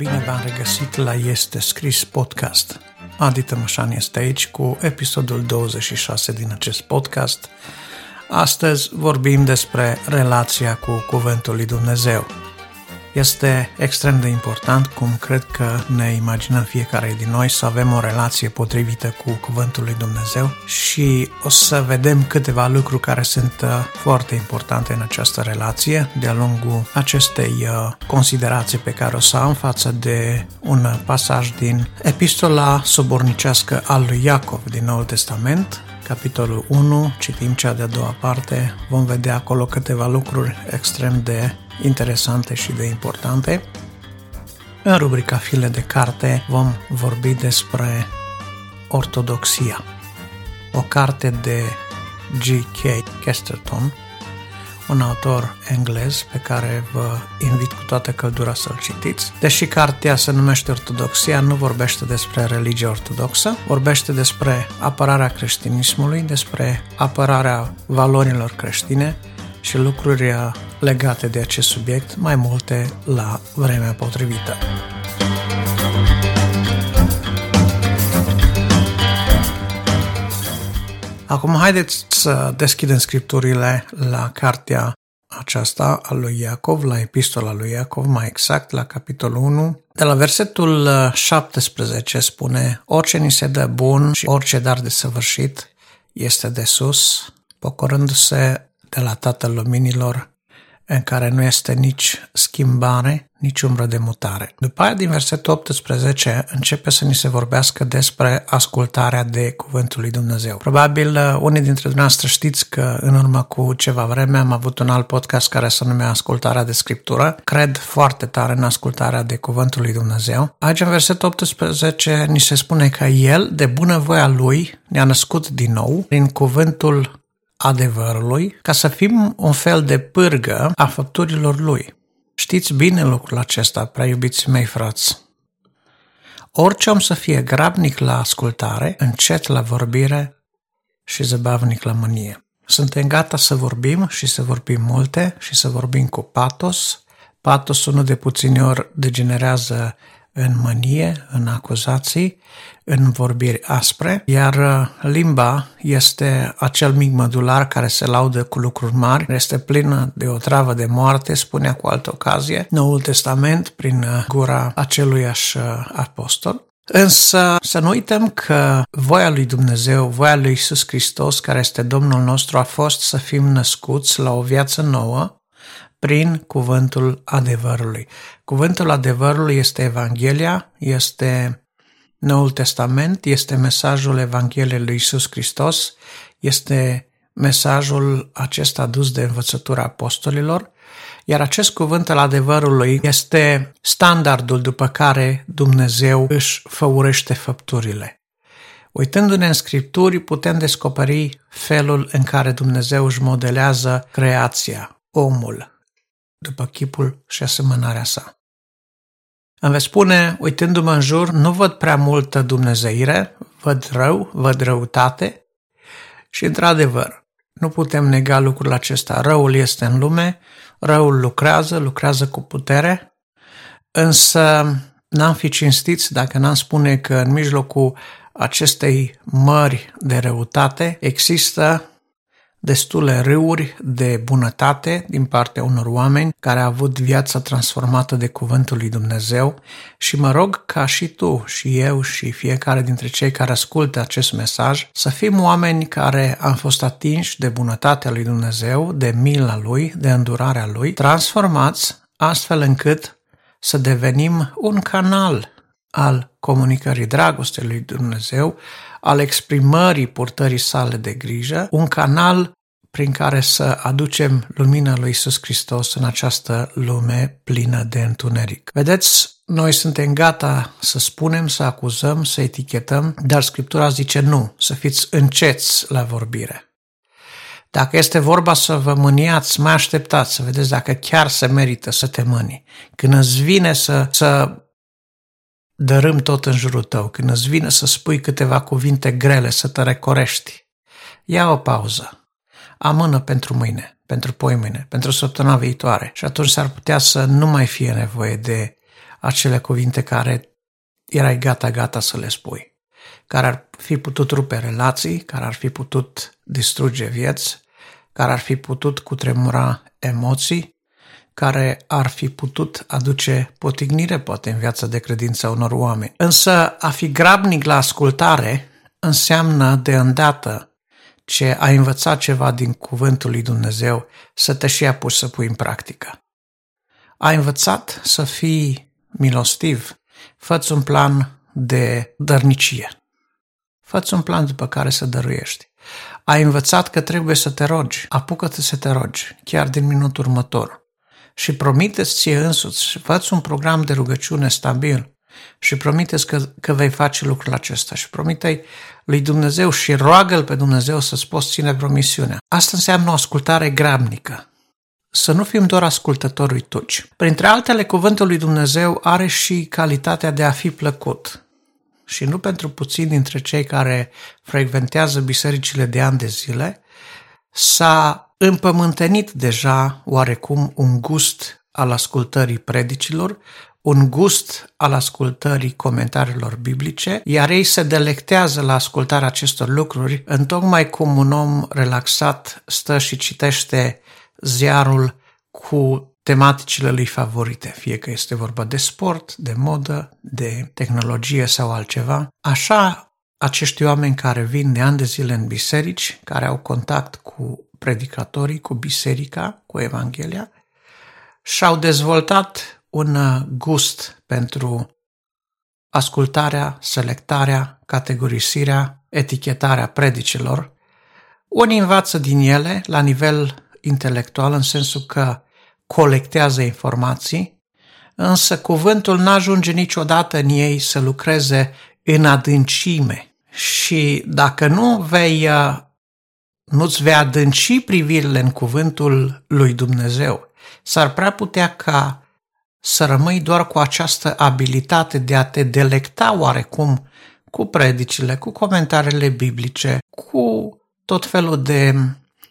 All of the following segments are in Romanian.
Bine v-am regăsit la Este Scris Podcast. Adi Tămășan este aici cu episodul 26 din acest podcast. Astăzi vorbim despre relația cu Cuvântul lui Dumnezeu. Este extrem de important, cum cred că ne imaginăm fiecare din noi, să avem o relație potrivită cu Cuvântul lui Dumnezeu și o să vedem câteva lucruri care sunt uh, foarte importante în această relație de-a lungul acestei uh, considerații pe care o să am față de un pasaj din Epistola sobornicească al lui Iacov din Noul Testament, capitolul 1, citim cea de-a doua parte, vom vedea acolo câteva lucruri extrem de interesante și de importante. În rubrica File de carte vom vorbi despre Ortodoxia, o carte de G.K. Kesterton, un autor englez pe care vă invit cu toată căldura să-l citiți. Deși cartea se numește Ortodoxia, nu vorbește despre religia ortodoxă, vorbește despre apărarea creștinismului, despre apărarea valorilor creștine și lucruri legate de acest subiect, mai multe la vremea potrivită. Acum haideți să deschidem scripturile la cartea aceasta a lui Iacov, la epistola lui Iacov, mai exact, la capitolul 1. De la versetul 17 spune, Orice ni se dă bun și orice dar de săvârșit este de sus, pocărându-se de la Tatăl Luminilor, în care nu este nici schimbare, nici umbră de mutare. După aia, din versetul 18, începe să ni se vorbească despre ascultarea de Cuvântul lui Dumnezeu. Probabil uh, unii dintre dumneavoastră știți că în urmă cu ceva vreme am avut un alt podcast care se numea Ascultarea de Scriptură. Cred foarte tare în ascultarea de Cuvântul lui Dumnezeu. Aici, în versetul 18, ni se spune că El, de bunăvoia Lui, ne-a născut din nou prin cuvântul adevărului ca să fim un fel de pârgă a făpturilor lui. Știți bine lucrul acesta, prea iubiți mei frați. Orice om să fie grabnic la ascultare, încet la vorbire și zăbavnic la mânie. Suntem gata să vorbim și să vorbim multe și să vorbim cu patos. Patosul nu de puține ori degenerează în mânie, în acuzații, în vorbiri aspre, iar uh, limba este acel mic mădular care se laudă cu lucruri mari, este plină de o travă de moarte, spunea cu altă ocazie, Noul Testament prin uh, gura aceluiași uh, apostol. Însă să nu uităm că voia lui Dumnezeu, voia lui Isus Hristos, care este Domnul nostru, a fost să fim născuți la o viață nouă, prin cuvântul adevărului. Cuvântul adevărului este Evanghelia, este Noul Testament, este mesajul Evangheliei lui Isus Hristos, este mesajul acesta dus de învățătura apostolilor, iar acest cuvânt al adevărului este standardul după care Dumnezeu își făurește făpturile. Uitându-ne în Scripturi, putem descoperi felul în care Dumnezeu își modelează creația, omul, după chipul și asemănarea sa. Îmi veți spune, uitându-mă în jur, nu văd prea multă dumnezeire, văd rău, văd răutate și, într-adevăr, nu putem nega lucrul acesta. Răul este în lume, răul lucrează, lucrează cu putere, însă n-am fi cinstiți dacă n-am spune că în mijlocul acestei mări de răutate există destule râuri de bunătate din partea unor oameni care au avut viața transformată de Cuvântul lui Dumnezeu. Și mă rog ca și tu și eu și fiecare dintre cei care ascultă acest mesaj să fim oameni care am fost atinși de bunătatea lui Dumnezeu, de mila lui, de îndurarea lui, transformați astfel încât să devenim un canal al comunicării dragostei lui Dumnezeu, al exprimării purtării sale de grijă, un canal prin care să aducem lumina lui Isus Hristos în această lume plină de întuneric. Vedeți, noi suntem gata să spunem, să acuzăm, să etichetăm, dar Scriptura zice nu, să fiți înceți la vorbire. Dacă este vorba să vă mâniați, mai așteptați să vedeți dacă chiar se merită să te mâni. Când îți vine să, să dărâm tot în jurul tău, când îți vine să spui câteva cuvinte grele, să te recorești, ia o pauză, amână pentru mâine, pentru poi mâine, pentru săptămâna viitoare și atunci s-ar putea să nu mai fie nevoie de acele cuvinte care erai gata-gata să le spui, care ar fi putut rupe relații, care ar fi putut distruge vieți, care ar fi putut cutremura emoții, care ar fi putut aduce potignire poate în viața de credință a unor oameni. Însă a fi grabnic la ascultare înseamnă de îndată ce ai învățat ceva din cuvântul lui Dumnezeu să te și apuci să pui în practică. Ai învățat să fii milostiv, fă un plan de dărnicie. fă un plan după care să dăruiești. Ai învățat că trebuie să te rogi, apucă-te să te rogi, chiar din minutul următor. Și promiteți ție însuți, fă un program de rugăciune stabil și promiteți că, că vei face lucrul acesta și promite lui Dumnezeu și roagă-L pe Dumnezeu să-ți poți ține promisiunea. Asta înseamnă o ascultare grabnică. Să nu fim doar ascultători uituci. Printre altele, cuvântul lui Dumnezeu are și calitatea de a fi plăcut. Și nu pentru puțin dintre cei care frecventează bisericile de ani de zile, s-a împământenit deja oarecum un gust al ascultării predicilor, un gust al ascultării comentariilor biblice, iar ei se delectează la ascultarea acestor lucruri, întocmai cum un om relaxat stă și citește ziarul cu tematicile lui favorite, fie că este vorba de sport, de modă, de tehnologie sau altceva. Așa, acești oameni care vin de ani de zile în biserici, care au contact cu predicatorii, cu biserica, cu Evanghelia, și-au dezvoltat un uh, gust pentru ascultarea, selectarea, categorisirea, etichetarea predicilor. Unii învață din ele la nivel intelectual în sensul că colectează informații, însă cuvântul nu ajunge niciodată în ei să lucreze în adâncime. Și dacă nu vei, uh, nu-ți vei adânci privirile în cuvântul lui Dumnezeu, s-ar prea putea ca să rămâi doar cu această abilitate de a te delecta oarecum cu predicile, cu comentariile biblice, cu tot felul de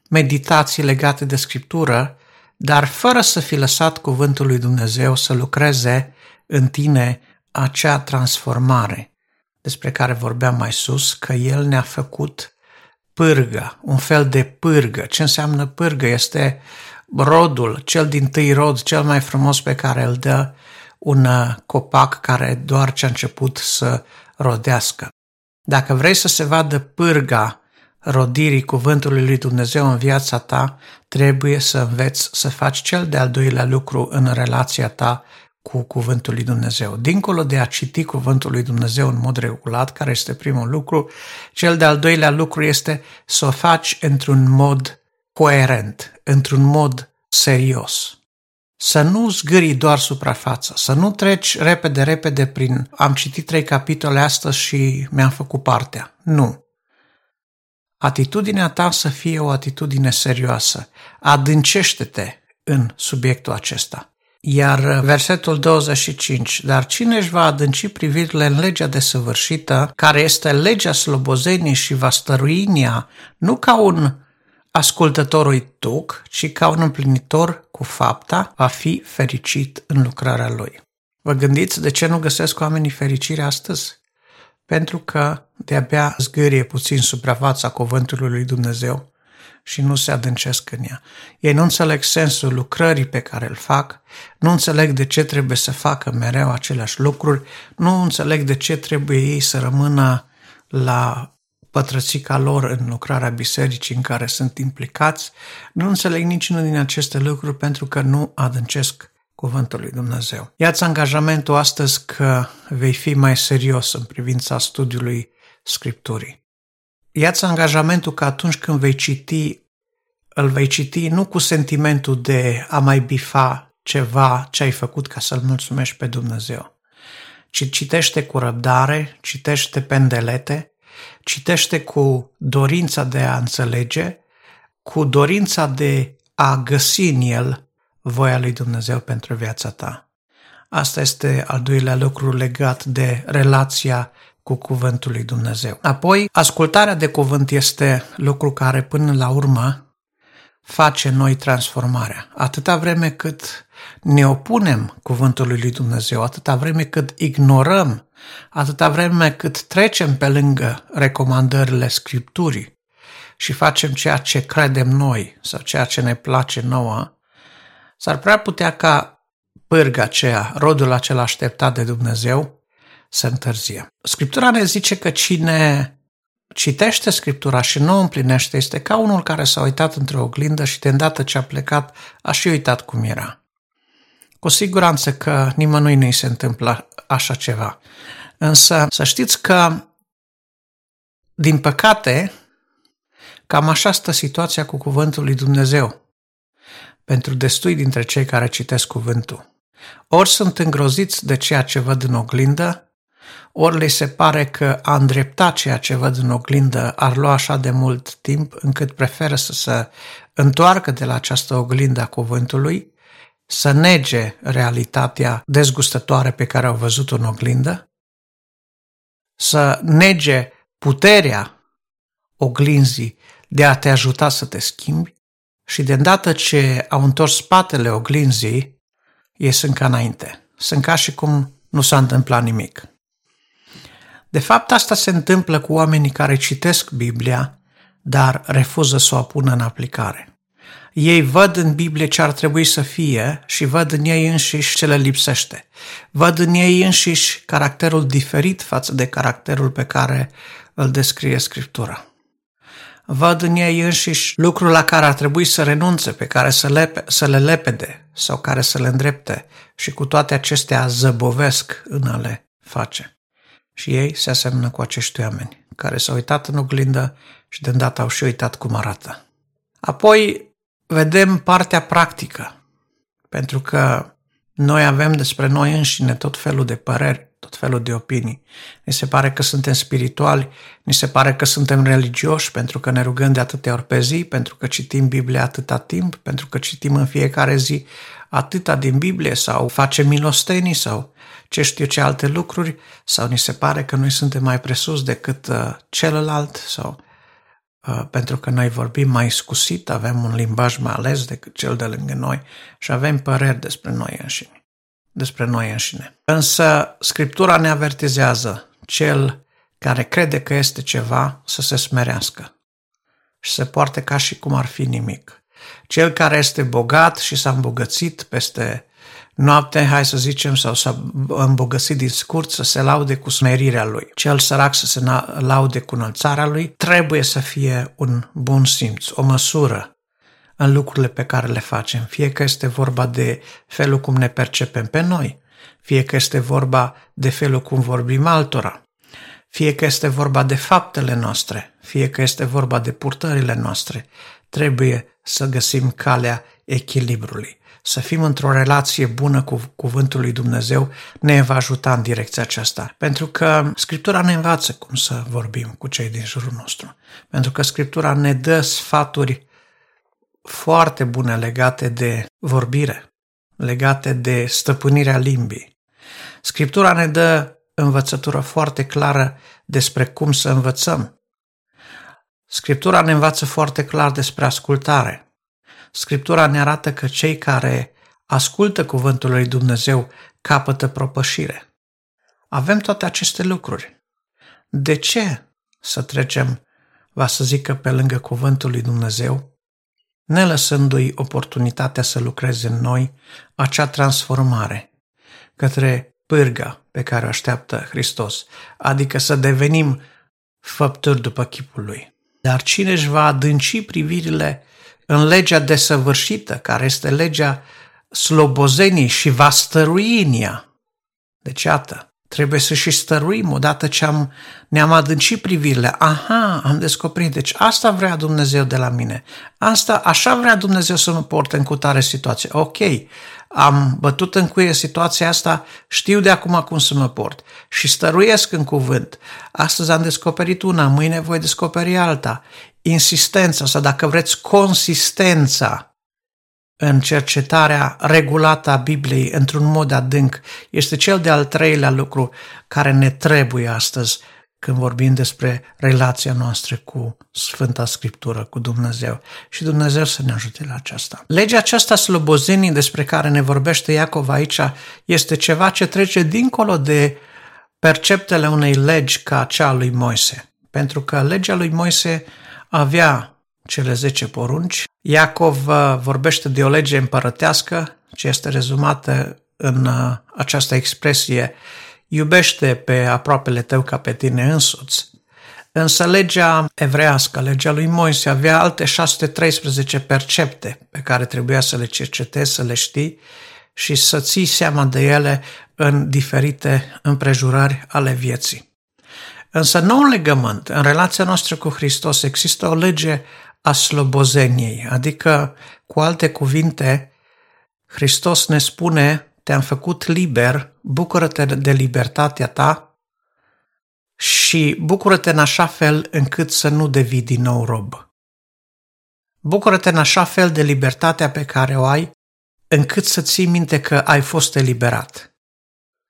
meditații legate de scriptură, dar fără să fi lăsat cuvântul lui Dumnezeu să lucreze în tine acea transformare despre care vorbeam mai sus, că El ne-a făcut pârgă, un fel de pârgă. Ce înseamnă pârgă? Este rodul, cel din tâi rod, cel mai frumos pe care îl dă un uh, copac care doar ce a început să rodească. Dacă vrei să se vadă pârga rodirii cuvântului lui Dumnezeu în viața ta, trebuie să înveți să faci cel de-al doilea lucru în relația ta cu cuvântul lui Dumnezeu. Dincolo de a citi cuvântul lui Dumnezeu în mod regulat, care este primul lucru, cel de-al doilea lucru este să o faci într-un mod coerent, într-un mod serios. Să nu zgârii doar suprafața, să nu treci repede, repede prin am citit trei capitole astăzi și mi-am făcut partea. Nu. Atitudinea ta să fie o atitudine serioasă. Adâncește-te în subiectul acesta. Iar versetul 25, dar cine își va adânci privirile în legea desăvârșită, care este legea slobozeniei și va stărui în ea, nu ca un ascultătorul tuc, ci ca un împlinitor cu fapta va fi fericit în lucrarea lui. Vă gândiți de ce nu găsesc oamenii fericire astăzi? Pentru că de-abia zgârie puțin suprafața cuvântului lui Dumnezeu și nu se adâncesc în ea. Ei nu înțeleg sensul lucrării pe care îl fac, nu înțeleg de ce trebuie să facă mereu aceleași lucruri, nu înțeleg de ce trebuie ei să rămână la pătrățica lor în lucrarea bisericii în care sunt implicați, nu înțeleg niciunul din aceste lucruri pentru că nu adâncesc cuvântul lui Dumnezeu. Iați angajamentul astăzi că vei fi mai serios în privința studiului Scripturii. Iați angajamentul că atunci când vei citi, îl vei citi nu cu sentimentul de a mai bifa ceva ce ai făcut ca să-L mulțumești pe Dumnezeu, ci citește cu răbdare, citește pendelete, Citește cu dorința de a înțelege, cu dorința de a găsi în el voia lui Dumnezeu pentru viața ta. Asta este al doilea lucru legat de relația cu cuvântul lui Dumnezeu. Apoi, ascultarea de cuvânt este lucru care până la urmă face noi transformarea. Atâta vreme cât ne opunem cuvântului lui Dumnezeu, atâta vreme cât ignorăm, atâta vreme cât trecem pe lângă recomandările Scripturii și facem ceea ce credem noi sau ceea ce ne place nouă, s-ar prea putea ca pârga aceea, rodul acela așteptat de Dumnezeu, să întârzie. Scriptura ne zice că cine citește Scriptura și nu o împlinește este ca unul care s-a uitat într-o oglindă și de îndată ce a plecat a și uitat cum era. Cu siguranță că nimănui nu-i se întâmplă așa ceva. Însă să știți că, din păcate, cam așa stă situația cu cuvântul lui Dumnezeu pentru destui dintre cei care citesc cuvântul. Ori sunt îngroziți de ceea ce văd în oglindă, ori le se pare că a îndrepta ceea ce văd în oglindă ar lua așa de mult timp încât preferă să se întoarcă de la această oglindă a cuvântului, să nege realitatea dezgustătoare pe care au văzut-o în oglindă, să nege puterea oglinzii de a te ajuta să te schimbi și de îndată ce au întors spatele oglinzii, ei sunt ca înainte. Sunt ca și cum nu s-a întâmplat nimic. De fapt, asta se întâmplă cu oamenii care citesc Biblia, dar refuză să o pună în aplicare. Ei văd în Biblie ce ar trebui să fie și văd în ei înșiși ce le lipsește. Văd în ei înșiși caracterul diferit față de caracterul pe care îl descrie Scriptura. Văd în ei înșiși lucrul la care ar trebui să renunțe, pe care să, lepe, să le lepede sau care să le îndrepte și cu toate acestea zăbovesc în a le face. Și ei se asemănă cu acești oameni, care s-au uitat în oglindă și de îndată au și uitat cum arată. Apoi vedem partea practică, pentru că noi avem despre noi înșine tot felul de păreri, tot felul de opinii. Ni se pare că suntem spirituali, ni se pare că suntem religioși pentru că ne rugăm de atâtea ori pe zi, pentru că citim Biblia atâta timp, pentru că citim în fiecare zi atâta din Biblie sau facem milostenii sau ce știu ce alte lucruri sau ni se pare că noi suntem mai presus decât uh, celălalt sau uh, pentru că noi vorbim mai scusit, avem un limbaj mai ales decât cel de lângă noi și avem păreri despre noi înșine. Despre noi înșine. Însă Scriptura ne avertizează cel care crede că este ceva să se smerească și se poarte ca și cum ar fi nimic. Cel care este bogat și s-a îmbogățit peste noapte, hai să zicem, sau s-a îmbogățit din scurt să se laude cu smerirea lui. Cel sărac să se laude cu înălțarea lui, trebuie să fie un bun simț, o măsură în lucrurile pe care le facem. Fie că este vorba de felul cum ne percepem pe noi, fie că este vorba de felul cum vorbim altora, fie că este vorba de faptele noastre, fie că este vorba de purtările noastre, trebuie să găsim calea echilibrului să fim într-o relație bună cu Cuvântul lui Dumnezeu ne va ajuta în direcția aceasta. Pentru că Scriptura ne învață cum să vorbim cu cei din jurul nostru. Pentru că Scriptura ne dă sfaturi foarte bune legate de vorbire, legate de stăpânirea limbii. Scriptura ne dă învățătură foarte clară despre cum să învățăm. Scriptura ne învață foarte clar despre ascultare, Scriptura ne arată că cei care ascultă cuvântul lui Dumnezeu capătă propășire. Avem toate aceste lucruri. De ce să trecem, va să zică, pe lângă cuvântul lui Dumnezeu, ne lăsându-i oportunitatea să lucreze în noi acea transformare către pârga pe care o așteaptă Hristos, adică să devenim făpturi după chipul Lui. Dar cine își va adânci privirile în legea desăvârșită, care este legea slobozenii și va stărui în ea. Deci, iată, trebuie să și stăruim odată ce am, ne-am adâncit privirile. Aha, am descoperit. Deci asta vrea Dumnezeu de la mine. Asta, așa vrea Dumnezeu să mă porte în cutare situație. Ok, am bătut în cuie situația asta, știu de acum cum să mă port și stăruiesc în cuvânt. Astăzi am descoperit una, mâine voi descoperi alta insistența sau, dacă vreți, consistența în cercetarea regulată a Bibliei într-un mod adânc este cel de-al treilea lucru care ne trebuie astăzi când vorbim despre relația noastră cu Sfânta Scriptură, cu Dumnezeu. Și Dumnezeu să ne ajute la aceasta. Legea aceasta slobozenii despre care ne vorbește Iacov aici este ceva ce trece dincolo de perceptele unei legi ca cea a lui Moise. Pentru că legea lui Moise avea cele 10 porunci. Iacov uh, vorbește de o lege împărătească, ce este rezumată în uh, această expresie iubește pe aproapele tău ca pe tine însuți. Însă legea evrească, legea lui Moise, avea alte 613 percepte pe care trebuia să le cercetezi, să le știi și să ții seama de ele în diferite împrejurări ale vieții. Însă nou legământ, în relația noastră cu Hristos, există o lege a slobozeniei, adică, cu alte cuvinte, Hristos ne spune te-am făcut liber, bucură-te de libertatea ta și bucură-te în așa fel încât să nu devii din nou rob. Bucură-te în așa fel de libertatea pe care o ai, încât să ții minte că ai fost eliberat.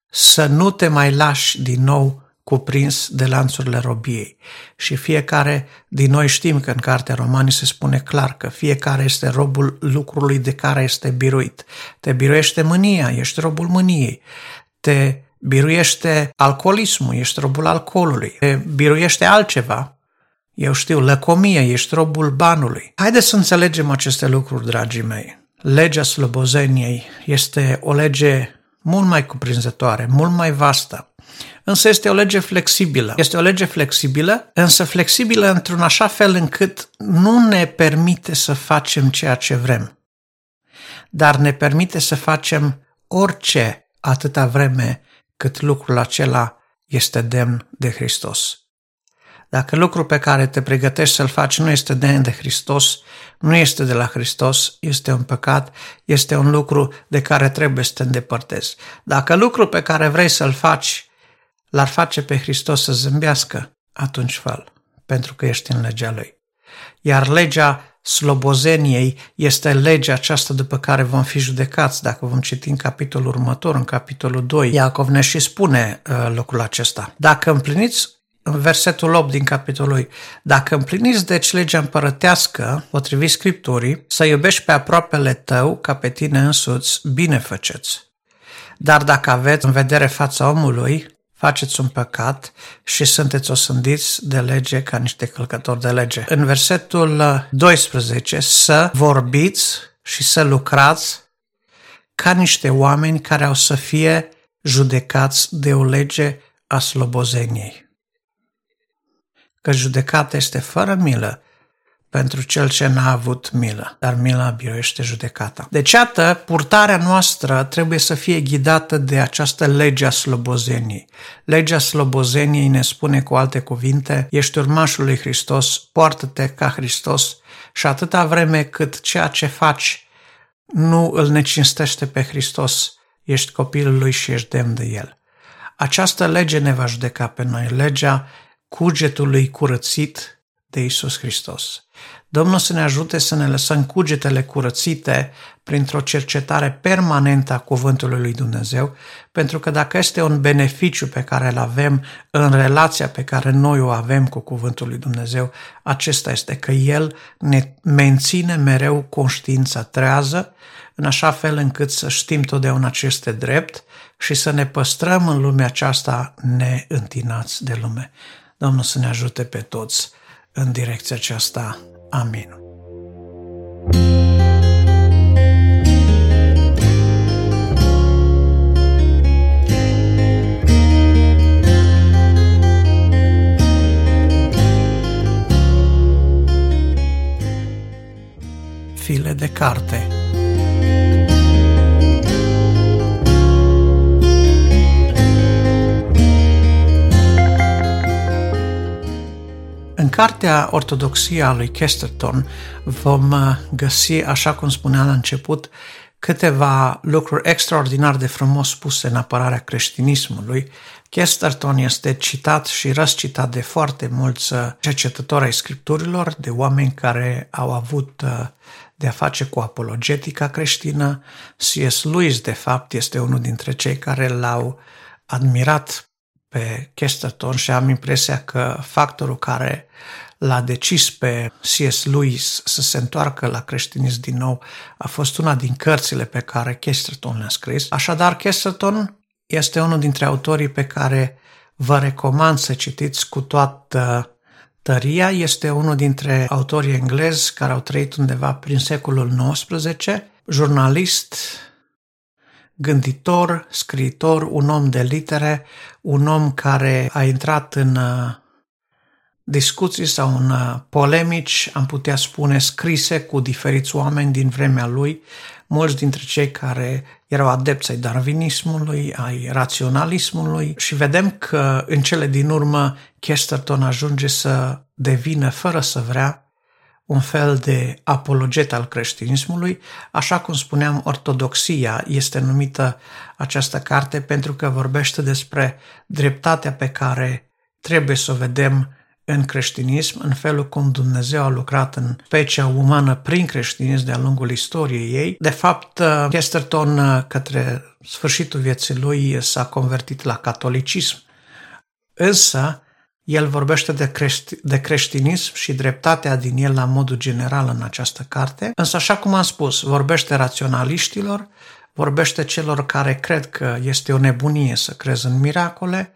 Să nu te mai lași din nou cuprins de lanțurile robiei. Și fiecare din noi știm că în Cartea Romanii se spune clar că fiecare este robul lucrului de care este biruit. Te biruiește mânia, ești robul mâniei. Te biruiește alcoolismul, ești robul alcoolului. Te biruiește altceva, eu știu, lăcomie, ești robul banului. Haideți să înțelegem aceste lucruri, dragii mei. Legea slobozeniei este o lege mult mai cuprinzătoare, mult mai vastă însă este o lege flexibilă. Este o lege flexibilă, însă flexibilă într-un așa fel încât nu ne permite să facem ceea ce vrem, dar ne permite să facem orice atâta vreme cât lucrul acela este demn de Hristos. Dacă lucrul pe care te pregătești să-l faci nu este demn de Hristos, nu este de la Hristos, este un păcat, este un lucru de care trebuie să te îndepărtezi. Dacă lucrul pe care vrei să-l faci l-ar face pe Hristos să zâmbească, atunci fă pentru că ești în legea Lui. Iar legea slobozeniei este legea aceasta după care vom fi judecați. Dacă vom citi în capitolul următor, în capitolul 2, Iacov ne și spune uh, lucrul acesta. Dacă împliniți în versetul 8 din capitolul 2, dacă împliniți deci legea împărătească, potrivit Scripturii, să iubești pe aproapele tău ca pe tine însuți, bine faceți. Dar dacă aveți în vedere fața omului, faceți un păcat și sunteți osândiți de lege ca niște călcători de lege. În versetul 12, să vorbiți și să lucrați ca niște oameni care au să fie judecați de o lege a slobozeniei. Că judecata este fără milă pentru cel ce n-a avut milă, dar mila biruiește judecata. Deci, iată, purtarea noastră trebuie să fie ghidată de această lege a slobozeniei. Legea slobozeniei ne spune cu alte cuvinte, ești urmașul lui Hristos, poartă-te ca Hristos și atâta vreme cât ceea ce faci nu îl necinstește pe Hristos, ești copilul lui și ești demn de el. Această lege ne va judeca pe noi, legea cugetului curățit de Isus Hristos. Domnul să ne ajute să ne lăsăm cugetele curățite printr-o cercetare permanentă a Cuvântului lui Dumnezeu, pentru că dacă este un beneficiu pe care îl avem în relația pe care noi o avem cu Cuvântul lui Dumnezeu, acesta este că El ne menține mereu conștiința trează, în așa fel încât să știm totdeauna ce este drept și să ne păstrăm în lumea aceasta neîntinați de lume. Domnul să ne ajute pe toți în direcția aceasta. Amin. File de carte În cartea Ortodoxia a lui Chesterton vom uh, găsi, așa cum spuneam la început, câteva lucruri extraordinar de frumos spuse în apărarea creștinismului. Chesterton este citat și răscitat de foarte mulți uh, cercetători ai scripturilor, de oameni care au avut uh, de a face cu apologetica creștină. C.S. Lewis, de fapt, este unul dintre cei care l-au admirat pe Chesterton și am impresia că factorul care l-a decis pe C.S. Lewis să se întoarcă la creștinism din nou a fost una din cărțile pe care Chesterton le-a scris. Așadar, Chesterton este unul dintre autorii pe care vă recomand să citiți cu toată tăria. Este unul dintre autorii englezi care au trăit undeva prin secolul XIX, jurnalist, gânditor, scriitor, un om de litere, un om care a intrat în uh, discuții sau în uh, polemici, am putea spune, scrise cu diferiți oameni din vremea lui, mulți dintre cei care erau adepți ai darwinismului, ai raționalismului. Și vedem că în cele din urmă Chesterton ajunge să devină, fără să vrea, un fel de apologet al creștinismului, așa cum spuneam, ortodoxia este numită această carte pentru că vorbește despre dreptatea pe care trebuie să o vedem în creștinism, în felul cum Dumnezeu a lucrat în specia umană prin creștinism de-a lungul istoriei ei. De fapt, Chesterton, către sfârșitul vieții lui, s-a convertit la catolicism. Însă, el vorbește de, crești, de creștinism și dreptatea din el la modul general în această carte, însă așa cum am spus, vorbește raționaliștilor, vorbește celor care cred că este o nebunie să crezi în miracole,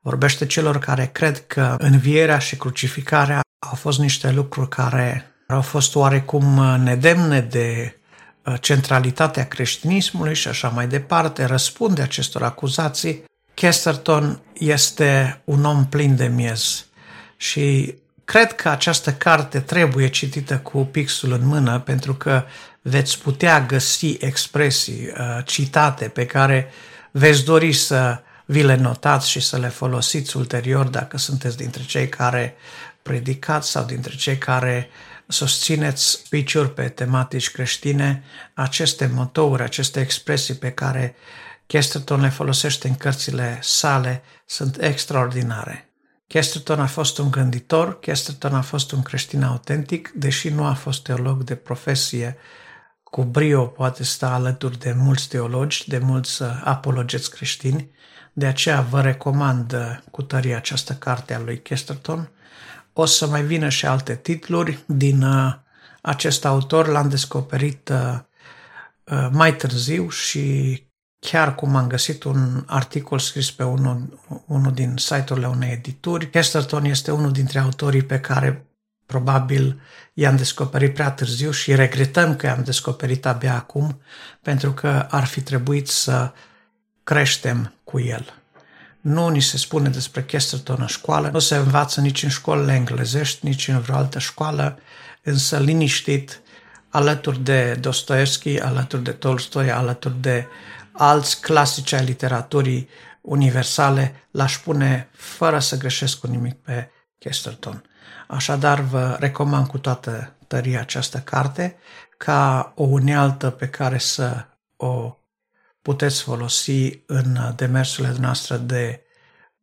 vorbește celor care cred că învierea și crucificarea au fost niște lucruri care au fost oarecum nedemne de uh, centralitatea creștinismului și așa mai departe, răspunde acestor acuzații Chesterton este un om plin de miez și cred că această carte trebuie citită cu pixul în mână pentru că veți putea găsi expresii, uh, citate pe care veți dori să vi le notați și să le folosiți ulterior dacă sunteți dintre cei care predicați sau dintre cei care susțineți speech pe tematici creștine, aceste motouri, aceste expresii pe care Chesterton le folosește în cărțile sale, sunt extraordinare. Chesterton a fost un gânditor, Chesterton a fost un creștin autentic, deși nu a fost teolog de profesie, cu brio poate sta alături de mulți teologi, de mulți uh, apologeți creștini, de aceea vă recomand uh, cu tărie această carte a lui Chesterton. O să mai vină și alte titluri din uh, acest autor, l-am descoperit mai târziu și chiar cum am găsit un articol scris pe unul, unul din site-urile unei edituri. Chesterton este unul dintre autorii pe care probabil i-am descoperit prea târziu și regretăm că i-am descoperit abia acum, pentru că ar fi trebuit să creștem cu el. Nu ni se spune despre Chesterton în școală, nu se învață nici în școlile englezești, nici în vreo altă școală, însă liniștit, alături de Dostoevski, alături de Tolstoi, alături de alți clasici ai literaturii universale, l-aș pune fără să greșesc cu nimic pe Chesterton. Așadar, vă recomand cu toată tăria această carte ca o unealtă pe care să o puteți folosi în demersurile noastre de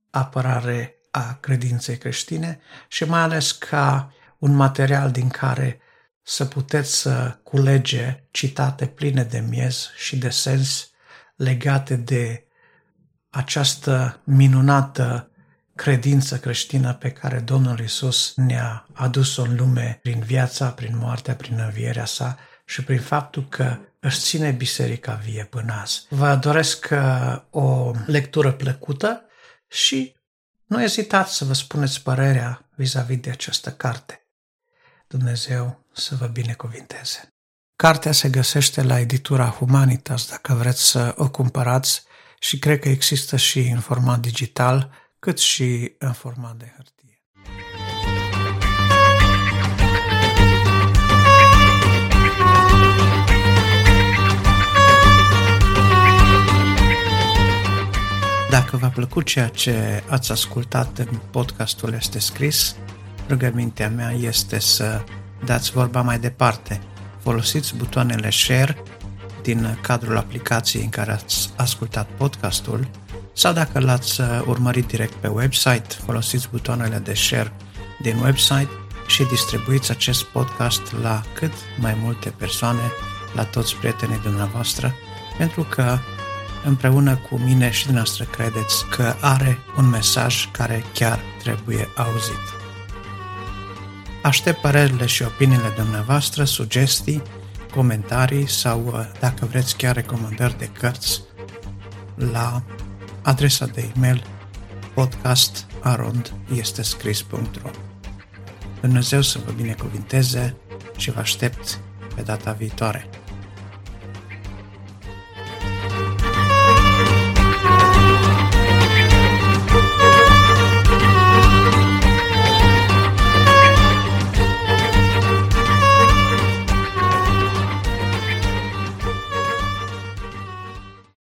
apărare a credinței creștine și mai ales ca un material din care să puteți să culege citate pline de miez și de sens legate de această minunată credință creștină pe care Domnul Isus ne-a adus-o în lume prin viața, prin moartea, prin învierea sa și prin faptul că își ține biserica vie până azi. Vă doresc uh, o lectură plăcută și nu ezitați să vă spuneți părerea vis-a-vis de această carte. Dumnezeu să vă binecuvinteze. Cartea se găsește la editura Humanitas dacă vreți să o cumpărați și cred că există și în format digital, cât și în format de hârtie. Dacă v-a plăcut ceea ce ați ascultat în podcastul Este Scris, rugămintea mea este să dați vorba mai departe – folosiți butoanele Share din cadrul aplicației în care ați ascultat podcastul sau dacă l-ați uh, urmărit direct pe website, folosiți butoanele de Share din website și distribuiți acest podcast la cât mai multe persoane, la toți prietenii dumneavoastră, pentru că împreună cu mine și dumneavoastră credeți că are un mesaj care chiar trebuie auzit. Aștept părerile și opiniile dumneavoastră, sugestii, comentarii sau, uh, dacă vreți, chiar recomandări de cărți la adresa de e-mail podcastarondestescris.ro Dumnezeu să vă binecuvinteze și vă aștept pe data viitoare.